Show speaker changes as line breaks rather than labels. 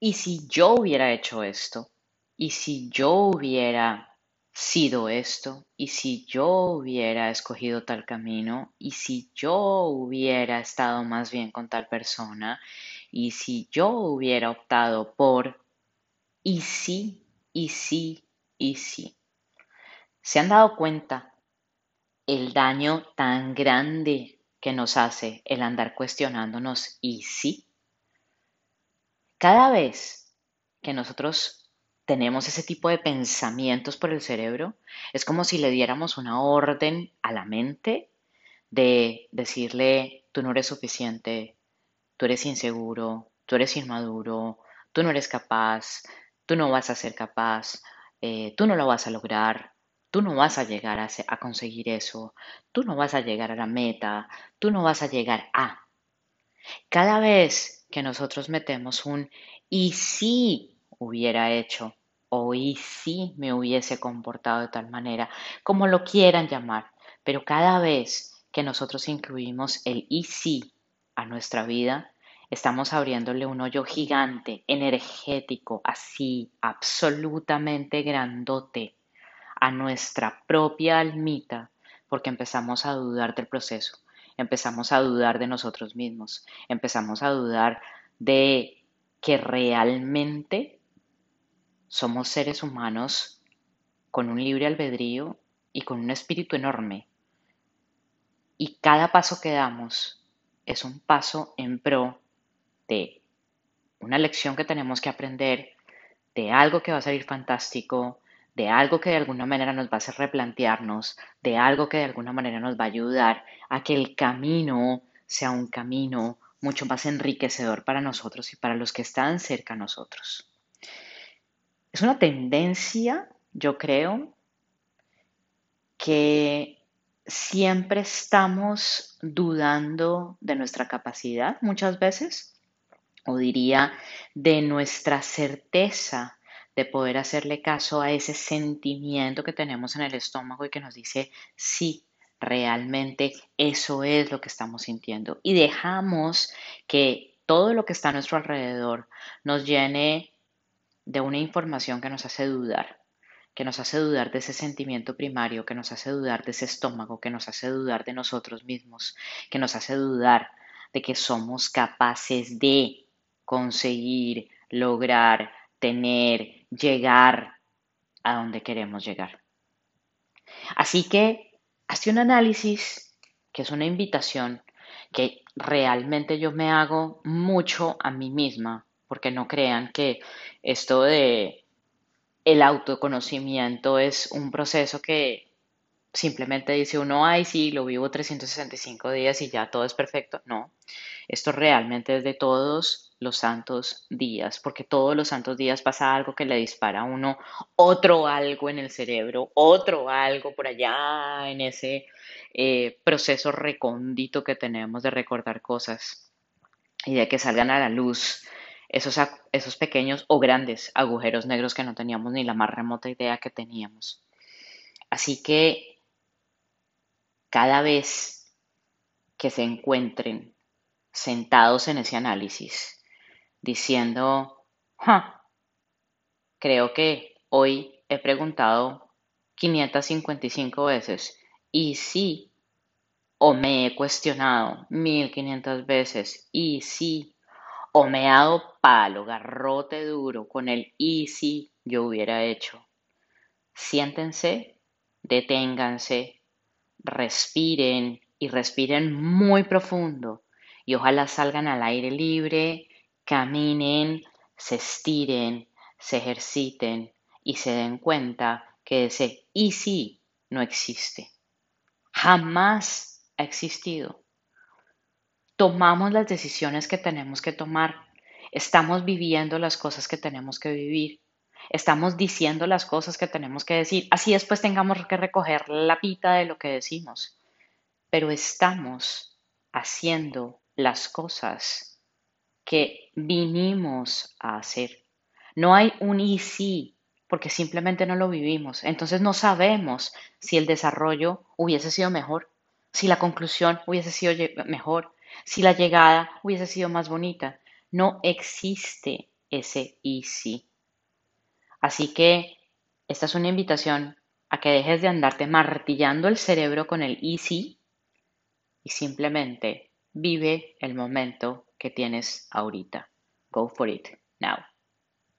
¿y si yo hubiera hecho esto? ¿Y si yo hubiera sido esto? ¿Y si yo hubiera escogido tal camino? ¿Y si yo hubiera estado más bien con tal persona? ¿Y si yo hubiera optado por... ¿Y si? ¿Y si? ¿Y si? ¿Se han dado cuenta el daño tan grande que nos hace el andar cuestionándonos y si? Cada vez que nosotros tenemos ese tipo de pensamientos por el cerebro, es como si le diéramos una orden a la mente de decirle, tú no eres suficiente, tú eres inseguro, tú eres inmaduro, tú no eres capaz, tú no vas a ser capaz, eh, tú no lo vas a lograr, Tú no vas a llegar a, conseguir eso, tú no vas a llegar a la meta, tú no vas a llegar a. Cada vez que nosotros metemos un y si hubiera hecho o y si me hubiese comportado de tal manera, como lo quieran llamar, pero cada vez que nosotros incluimos el y si a nuestra vida, estamos abriéndole un hoyo gigante, energético, así, absolutamente grandote a nuestra propia almita porque empezamos a dudar del proceso, empezamos a dudar de nosotros mismos, empezamos a dudar de que realmente somos seres humanos con un libre albedrío y con un espíritu enorme. Y cada paso que damos es un paso en pro de una lección que tenemos que aprender, de algo que va a salir fantástico, de algo que de alguna manera nos va a hacer replantearnos, de algo que de alguna manera nos va a ayudar a que el camino sea un camino mucho más enriquecedor para nosotros y para los que están cerca a nosotros. Es una tendencia, yo creo, que siempre estamos dudando de nuestra capacidad muchas veces, o diría de nuestra certeza de poder hacerle caso a ese sentimiento que tenemos en el estómago y que nos dice, sí, realmente eso es lo que estamos sintiendo. Y dejamos que todo lo que está a nuestro alrededor nos llene de una información que nos hace dudar, que nos hace dudar de ese sentimiento primario, que nos hace dudar de ese estómago, que nos hace dudar de nosotros mismos, que nos hace dudar de que somos capaces de conseguir, lograr, tener, llegar a donde queremos llegar. Así que hazte un análisis, que es una invitación que realmente yo me hago mucho a mí misma, porque no crean que esto de el autoconocimiento es un proceso que simplemente dice uno, ay, sí, lo vivo 365 días y ya todo es perfecto. No, esto realmente es de todos los santos días, porque todos los santos días pasa algo que le dispara a uno otro algo en el cerebro, otro algo por allá en ese eh, proceso recóndito que tenemos de recordar cosas y de que salgan a la luz esos, esos pequeños o grandes agujeros negros que no teníamos ni la más remota idea que teníamos. Así que cada vez que se encuentren sentados en ese análisis, diciendo, creo que hoy he preguntado 555 veces y sí, o me he cuestionado 1500 veces y sí, o me he dado palo, garrote duro con el y sí yo hubiera hecho. Siéntense, deténganse, respiren y respiren muy profundo y ojalá salgan al aire libre, caminen, se estiren, se ejerciten y se den cuenta que ese y sí no existe. Jamás ha existido. Tomamos las decisiones que tenemos que tomar. Estamos viviendo las cosas que tenemos que vivir. Estamos diciendo las cosas que tenemos que decir. Así después tengamos que recoger la pita de lo que decimos. Pero estamos haciendo las cosas que vinimos a hacer. No hay un y sí, porque simplemente no lo vivimos. Entonces no sabemos si el desarrollo hubiese sido mejor, si la conclusión hubiese sido mejor, si la llegada hubiese sido más bonita. No existe ese easy. Así que esta es una invitación a que dejes de andarte martillando el cerebro con el easy y simplemente vive el momento que tienes ahorita. Go for it now.